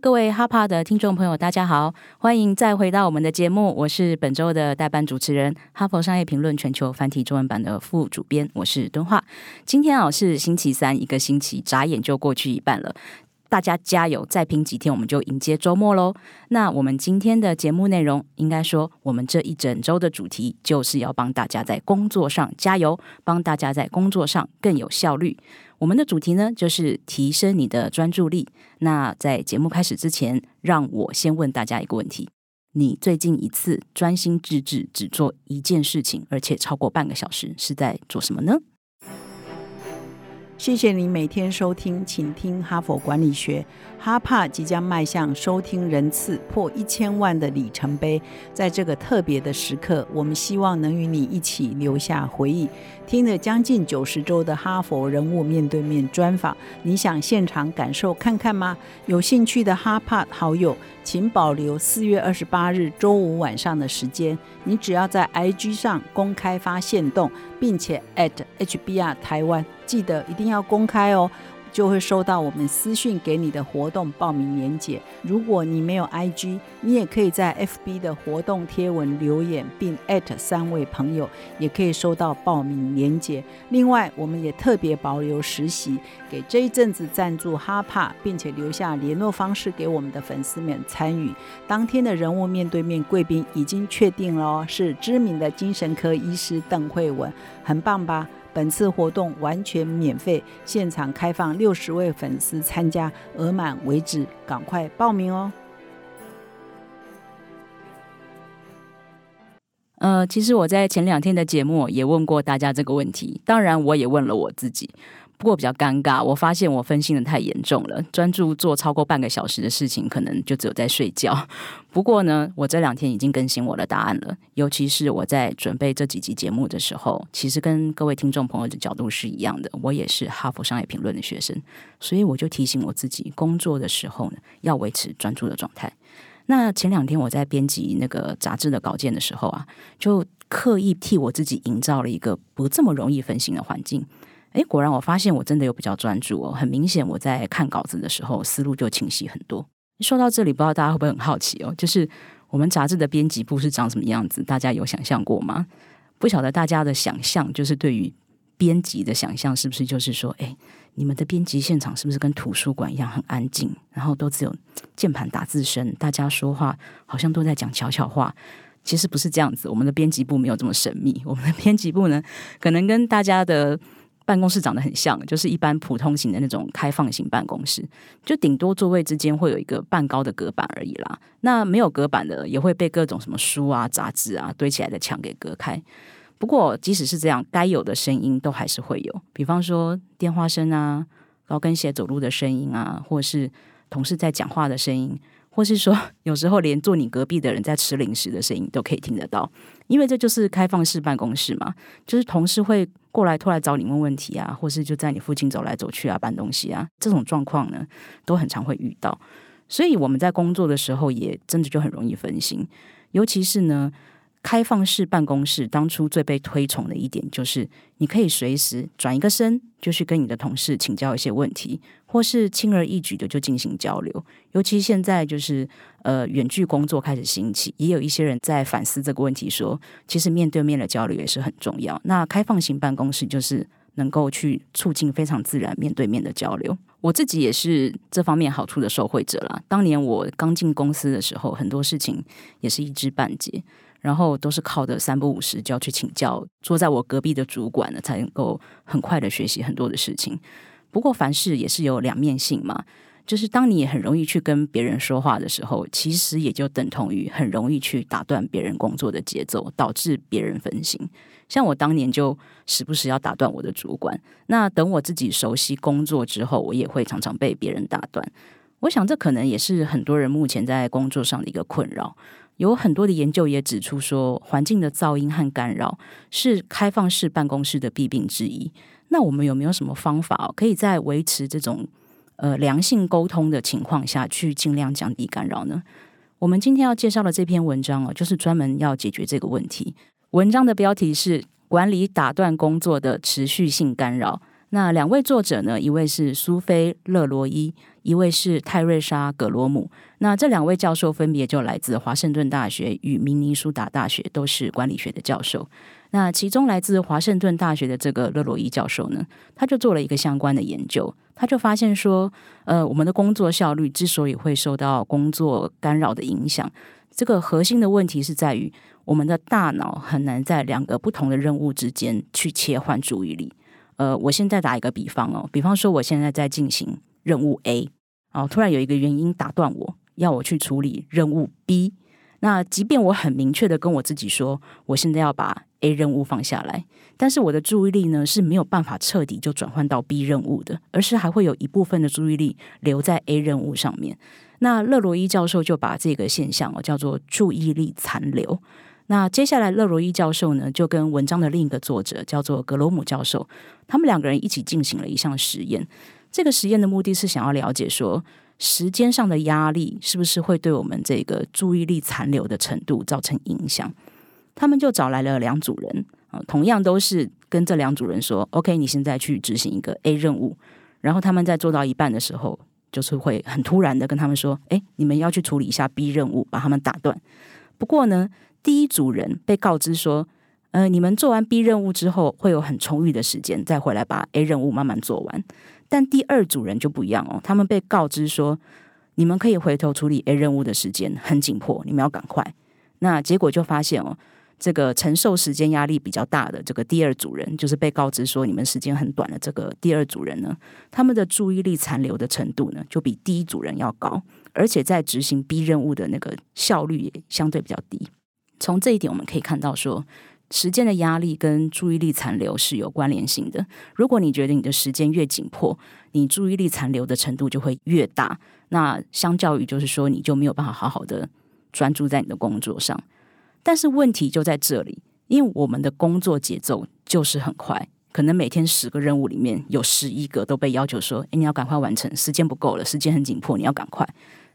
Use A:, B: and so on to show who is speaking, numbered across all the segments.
A: 各位哈帕的听众朋友，大家好，欢迎再回到我们的节目。我是本周的代班主持人，哈佛商业评论全球繁体中文版的副主编，我是敦化。今天啊是星期三，一个星期眨眼就过去一半了。大家加油，再拼几天，我们就迎接周末喽。那我们今天的节目内容，应该说，我们这一整周的主题就是要帮大家在工作上加油，帮大家在工作上更有效率。我们的主题呢，就是提升你的专注力。那在节目开始之前，让我先问大家一个问题：你最近一次专心致志只做一件事情，而且超过半个小时，是在做什么呢？
B: 谢谢你每天收听，请听哈佛管理学。哈帕即将迈向收听人次破一千万的里程碑，在这个特别的时刻，我们希望能与你一起留下回忆。听了将近九十周的哈佛人物面对面专访，你想现场感受看看吗？有兴趣的哈帕好友，请保留四月二十八日周五晚上的时间。你只要在 IG 上公开发现动，并且 at HBR 台湾，记得一定要公开哦。就会收到我们私讯给你的活动报名链接。如果你没有 IG，你也可以在 FB 的活动贴文留言，并三位朋友，也可以收到报名链接。另外，我们也特别保留实习，给这一阵子赞助哈帕，并且留下联络方式给我们的粉丝们参与。当天的人物面对面贵宾已经确定了，是知名的精神科医师邓慧文，很棒吧？本次活动完全免费，现场开放六十位粉丝参加，额满为止，赶快报名哦！
A: 呃，其实我在前两天的节目也问过大家这个问题，当然我也问了我自己。不过比较尴尬，我发现我分心的太严重了，专注做超过半个小时的事情，可能就只有在睡觉。不过呢，我这两天已经更新我的答案了，尤其是我在准备这几集节目的时候，其实跟各位听众朋友的角度是一样的。我也是哈佛商业评论的学生，所以我就提醒我自己，工作的时候呢，要维持专注的状态。那前两天我在编辑那个杂志的稿件的时候啊，就刻意替我自己营造了一个不这么容易分心的环境。哎，果然我发现我真的有比较专注哦，很明显我在看稿子的时候思路就清晰很多。说到这里，不知道大家会不会很好奇哦？就是我们杂志的编辑部是长什么样子？大家有想象过吗？不晓得大家的想象，就是对于编辑的想象，是不是就是说，哎，你们的编辑现场是不是跟图书馆一样很安静，然后都只有键盘打字声，大家说话好像都在讲悄悄话？其实不是这样子，我们的编辑部没有这么神秘。我们的编辑部呢，可能跟大家的。办公室长得很像，就是一般普通型的那种开放型办公室，就顶多座位之间会有一个半高的隔板而已啦。那没有隔板的，也会被各种什么书啊、杂志啊堆起来的墙给隔开。不过，即使是这样，该有的声音都还是会有，比方说电话声啊、高跟鞋走路的声音啊，或是同事在讲话的声音。或是说，有时候连坐你隔壁的人在吃零食的声音都可以听得到，因为这就是开放式办公室嘛，就是同事会过来突然找你问问题啊，或是就在你附近走来走去啊，搬东西啊，这种状况呢，都很常会遇到。所以我们在工作的时候也真的就很容易分心，尤其是呢。开放式办公室当初最被推崇的一点，就是你可以随时转一个身，就去跟你的同事请教一些问题，或是轻而易举的就进行交流。尤其现在就是呃远距工作开始兴起，也有一些人在反思这个问题，说其实面对面的交流也是很重要。那开放型办公室就是能够去促进非常自然面对面的交流。我自己也是这方面好处的受惠者啦。当年我刚进公司的时候，很多事情也是一知半解。然后都是靠着三不五时就要去请教坐在我隔壁的主管呢，才能够很快的学习很多的事情。不过凡事也是有两面性嘛，就是当你很容易去跟别人说话的时候，其实也就等同于很容易去打断别人工作的节奏，导致别人分心。像我当年就时不时要打断我的主管，那等我自己熟悉工作之后，我也会常常被别人打断。我想这可能也是很多人目前在工作上的一个困扰。有很多的研究也指出说，环境的噪音和干扰是开放式办公室的弊病之一。那我们有没有什么方法可以在维持这种呃良性沟通的情况下去尽量降低干扰呢？我们今天要介绍的这篇文章哦，就是专门要解决这个问题。文章的标题是“管理打断工作的持续性干扰”。那两位作者呢？一位是苏菲·勒罗伊，一位是泰瑞莎·葛罗姆。那这两位教授分别就来自华盛顿大学与明尼苏达大学，都是管理学的教授。那其中来自华盛顿大学的这个勒罗伊教授呢，他就做了一个相关的研究，他就发现说，呃，我们的工作效率之所以会受到工作干扰的影响，这个核心的问题是在于我们的大脑很难在两个不同的任务之间去切换注意力。呃，我现在打一个比方哦，比方说我现在在进行任务 A，哦，突然有一个原因打断我，要我去处理任务 B。那即便我很明确的跟我自己说，我现在要把 A 任务放下来，但是我的注意力呢是没有办法彻底就转换到 B 任务的，而是还会有一部分的注意力留在 A 任务上面。那勒罗伊教授就把这个现象哦叫做注意力残留。那接下来，勒罗伊教授呢，就跟文章的另一个作者叫做格罗姆教授，他们两个人一起进行了一项实验。这个实验的目的是想要了解说，时间上的压力是不是会对我们这个注意力残留的程度造成影响。他们就找来了两组人啊，同样都是跟这两组人说：“OK，你现在去执行一个 A 任务。”然后他们在做到一半的时候，就是会很突然的跟他们说：“哎，你们要去处理一下 B 任务，把他们打断。”不过呢。第一组人被告知说：“呃，你们做完 B 任务之后，会有很充裕的时间再回来把 A 任务慢慢做完。”但第二组人就不一样哦，他们被告知说：“你们可以回头处理 A 任务的时间很紧迫，你们要赶快。”那结果就发现哦，这个承受时间压力比较大的这个第二组人，就是被告知说你们时间很短的这个第二组人呢，他们的注意力残留的程度呢，就比第一组人要高，而且在执行 B 任务的那个效率也相对比较低。从这一点我们可以看到，说时间的压力跟注意力残留是有关联性的。如果你觉得你的时间越紧迫，你注意力残留的程度就会越大。那相较于就是说，你就没有办法好好的专注在你的工作上。但是问题就在这里，因为我们的工作节奏就是很快，可能每天十个任务里面有十一个都被要求说：“诶，你要赶快完成，时间不够了，时间很紧迫，你要赶快。”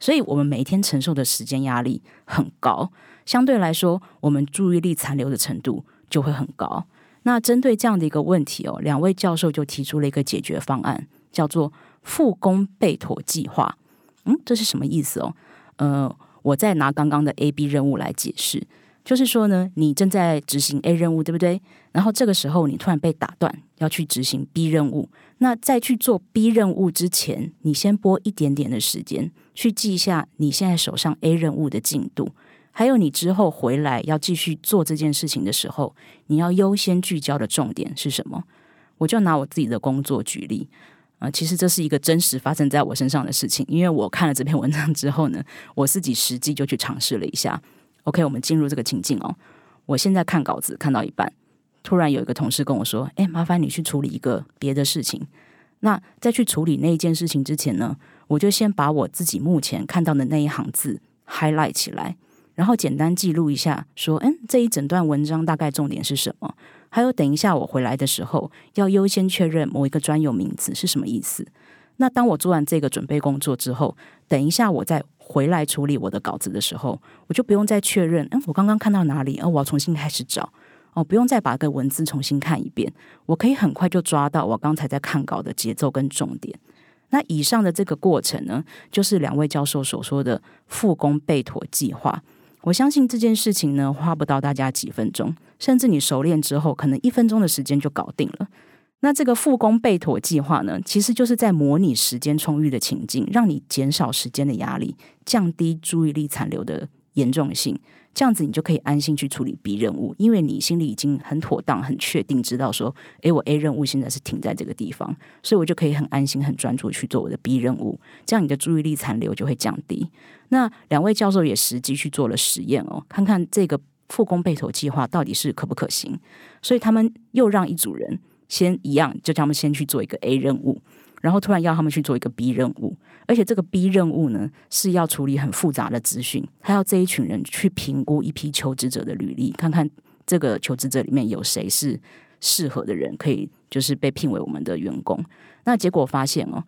A: 所以，我们每天承受的时间压力很高。相对来说，我们注意力残留的程度就会很高。那针对这样的一个问题哦，两位教授就提出了一个解决方案，叫做复工备妥计划。嗯，这是什么意思哦？呃，我再拿刚刚的 A、B 任务来解释，就是说呢，你正在执行 A 任务，对不对？然后这个时候你突然被打断，要去执行 B 任务。那在去做 B 任务之前，你先拨一点点的时间去记一下你现在手上 A 任务的进度。还有，你之后回来要继续做这件事情的时候，你要优先聚焦的重点是什么？我就拿我自己的工作举例啊，其实这是一个真实发生在我身上的事情。因为我看了这篇文章之后呢，我自己实际就去尝试了一下。OK，我们进入这个情境哦。我现在看稿子看到一半，突然有一个同事跟我说：“哎，麻烦你去处理一个别的事情。”那在去处理那一件事情之前呢，我就先把我自己目前看到的那一行字 highlight 起来。然后简单记录一下，说，嗯，这一整段文章大概重点是什么？还有，等一下我回来的时候，要优先确认某一个专有名词是什么意思。那当我做完这个准备工作之后，等一下我再回来处理我的稿子的时候，我就不用再确认，嗯，我刚刚看到哪里？哦，我要重新开始找，哦，不用再把个文字重新看一遍，我可以很快就抓到我刚才在看稿的节奏跟重点。那以上的这个过程呢，就是两位教授所说的复工备妥计划。我相信这件事情呢，花不到大家几分钟，甚至你熟练之后，可能一分钟的时间就搞定了。那这个复工备妥计划呢，其实就是在模拟时间充裕的情境，让你减少时间的压力，降低注意力残留的严重性。这样子你就可以安心去处理 B 任务，因为你心里已经很妥当、很确定，知道说，诶，我 A 任务现在是停在这个地方，所以我就可以很安心、很专注去做我的 B 任务。这样你的注意力残留就会降低。那两位教授也实际去做了实验哦，看看这个复工备投计划到底是可不可行。所以他们又让一组人先一样，就叫他们先去做一个 A 任务。然后突然要他们去做一个 B 任务，而且这个 B 任务呢是要处理很复杂的资讯，他要这一群人去评估一批求职者的履历，看看这个求职者里面有谁是适合的人可以就是被聘为我们的员工。那结果发现哦，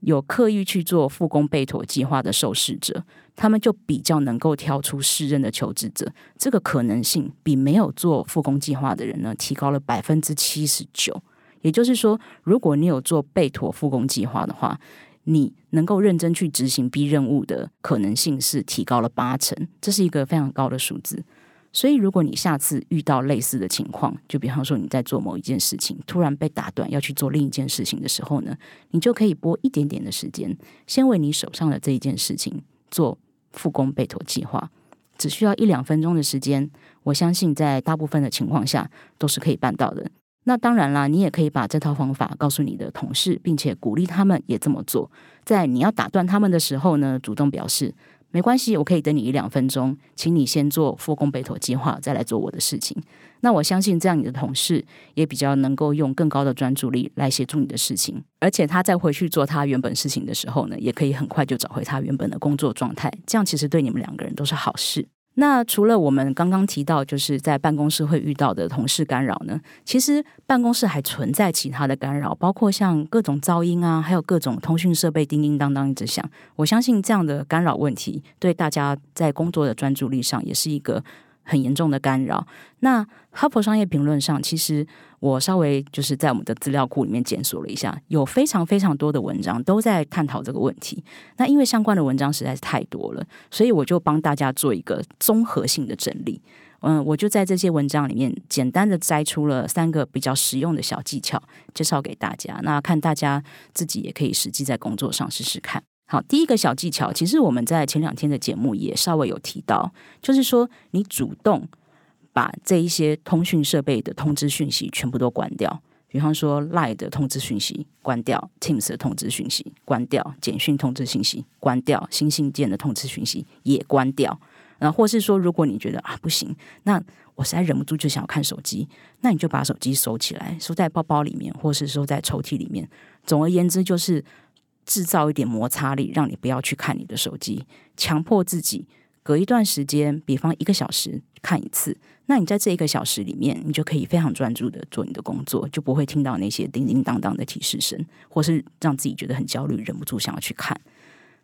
A: 有刻意去做复工备妥计划的受试者，他们就比较能够挑出适任的求职者，这个可能性比没有做复工计划的人呢，提高了百分之七十九。也就是说，如果你有做备妥复工计划的话，你能够认真去执行 B 任务的可能性是提高了八成，这是一个非常高的数字。所以，如果你下次遇到类似的情况，就比方说你在做某一件事情，突然被打断要去做另一件事情的时候呢，你就可以拨一点点的时间，先为你手上的这一件事情做复工备妥计划，只需要一两分钟的时间，我相信在大部分的情况下都是可以办到的。那当然啦，你也可以把这套方法告诉你的同事，并且鼓励他们也这么做。在你要打断他们的时候呢，主动表示。没关系，我可以等你一两分钟，请你先做复工背妥计划，再来做我的事情。那我相信这样，你的同事也比较能够用更高的专注力来协助你的事情，而且他再回去做他原本事情的时候呢，也可以很快就找回他原本的工作状态。这样其实对你们两个人都是好事。那除了我们刚刚提到，就是在办公室会遇到的同事干扰呢？其实办公室还存在其他的干扰，包括像各种噪音啊，还有各种通讯设备叮叮当当一直响。我相信这样的干扰问题，对大家在工作的专注力上也是一个。很严重的干扰。那哈佛商业评论上，其实我稍微就是在我们的资料库里面检索了一下，有非常非常多的文章都在探讨这个问题。那因为相关的文章实在是太多了，所以我就帮大家做一个综合性的整理。嗯，我就在这些文章里面简单的摘出了三个比较实用的小技巧，介绍给大家。那看大家自己也可以实际在工作上试试看。好，第一个小技巧，其实我们在前两天的节目也稍微有提到，就是说你主动把这一些通讯设备的通知讯息全部都关掉，比方说 Line 的通知讯息关掉，Teams 的通知讯息关掉，简讯通知信息关掉，新信件的通知讯息也关掉。然后或是说，如果你觉得啊不行，那我实在忍不住就想要看手机，那你就把手机收起来，收在包包里面，或是收在抽屉里面。总而言之，就是。制造一点摩擦力，让你不要去看你的手机，强迫自己隔一段时间，比方一个小时看一次。那你在这一个小时里面，你就可以非常专注的做你的工作，就不会听到那些叮叮当当的提示声，或是让自己觉得很焦虑，忍不住想要去看。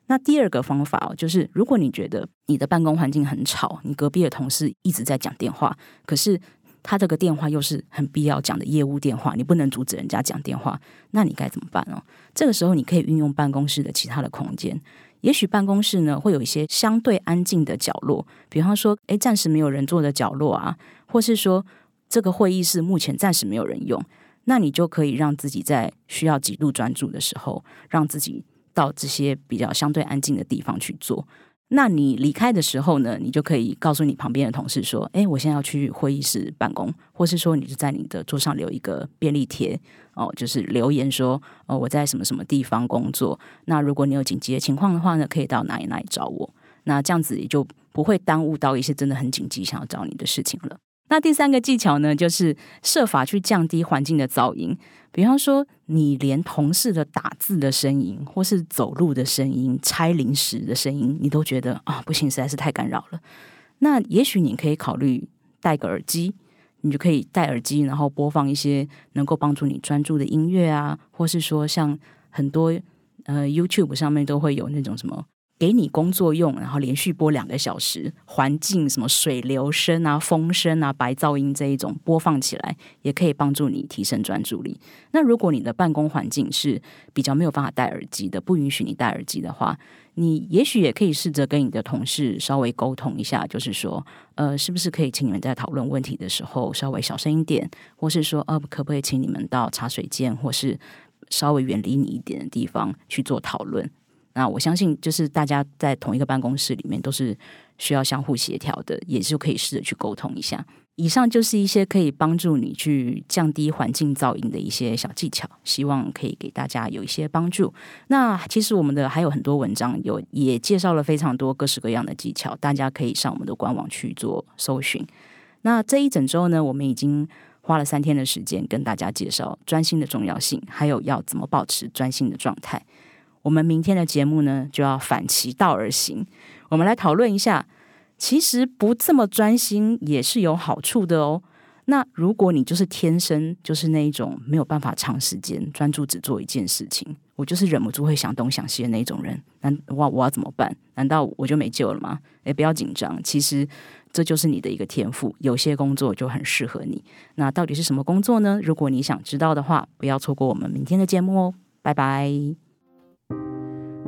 A: 那第二个方法哦，就是如果你觉得你的办公环境很吵，你隔壁的同事一直在讲电话，可是。他这个电话又是很必要讲的业务电话，你不能阻止人家讲电话，那你该怎么办呢？这个时候你可以运用办公室的其他的空间，也许办公室呢会有一些相对安静的角落，比方说，诶，暂时没有人坐的角落啊，或是说这个会议室目前暂时没有人用，那你就可以让自己在需要极度专注的时候，让自己到这些比较相对安静的地方去做。那你离开的时候呢，你就可以告诉你旁边的同事说：“哎，我现在要去会议室办公。”或是说，你就在你的桌上留一个便利贴哦，就是留言说：“哦，我在什么什么地方工作。那如果你有紧急的情况的话呢，可以到哪里哪里找我。那这样子也就不会耽误到一些真的很紧急想要找你的事情了。”那第三个技巧呢，就是设法去降低环境的噪音。比方说，你连同事的打字的声音，或是走路的声音、拆零食的声音，你都觉得啊不行，实在是太干扰了。那也许你可以考虑戴个耳机，你就可以戴耳机，然后播放一些能够帮助你专注的音乐啊，或是说像很多呃 YouTube 上面都会有那种什么。给你工作用，然后连续播两个小时，环境什么水流声啊、风声啊、白噪音这一种播放起来，也可以帮助你提升专注力。那如果你的办公环境是比较没有办法戴耳机的，不允许你戴耳机的话，你也许也可以试着跟你的同事稍微沟通一下，就是说，呃，是不是可以请你们在讨论问题的时候稍微小声一点，或是说，呃，可不可以请你们到茶水间，或是稍微远离你一点的地方去做讨论？那我相信，就是大家在同一个办公室里面都是需要相互协调的，也就可以试着去沟通一下。以上就是一些可以帮助你去降低环境噪音的一些小技巧，希望可以给大家有一些帮助。那其实我们的还有很多文章，有也介绍了非常多各式各样的技巧，大家可以上我们的官网去做搜寻。那这一整周呢，我们已经花了三天的时间跟大家介绍专心的重要性，还有要怎么保持专心的状态。我们明天的节目呢，就要反其道而行。我们来讨论一下，其实不这么专心也是有好处的哦。那如果你就是天生就是那一种没有办法长时间专注只做一件事情，我就是忍不住会想东想西的那种人，那我我要怎么办？难道我就没救了吗？诶，不要紧张，其实这就是你的一个天赋，有些工作就很适合你。那到底是什么工作呢？如果你想知道的话，不要错过我们明天的节目哦，拜拜。you.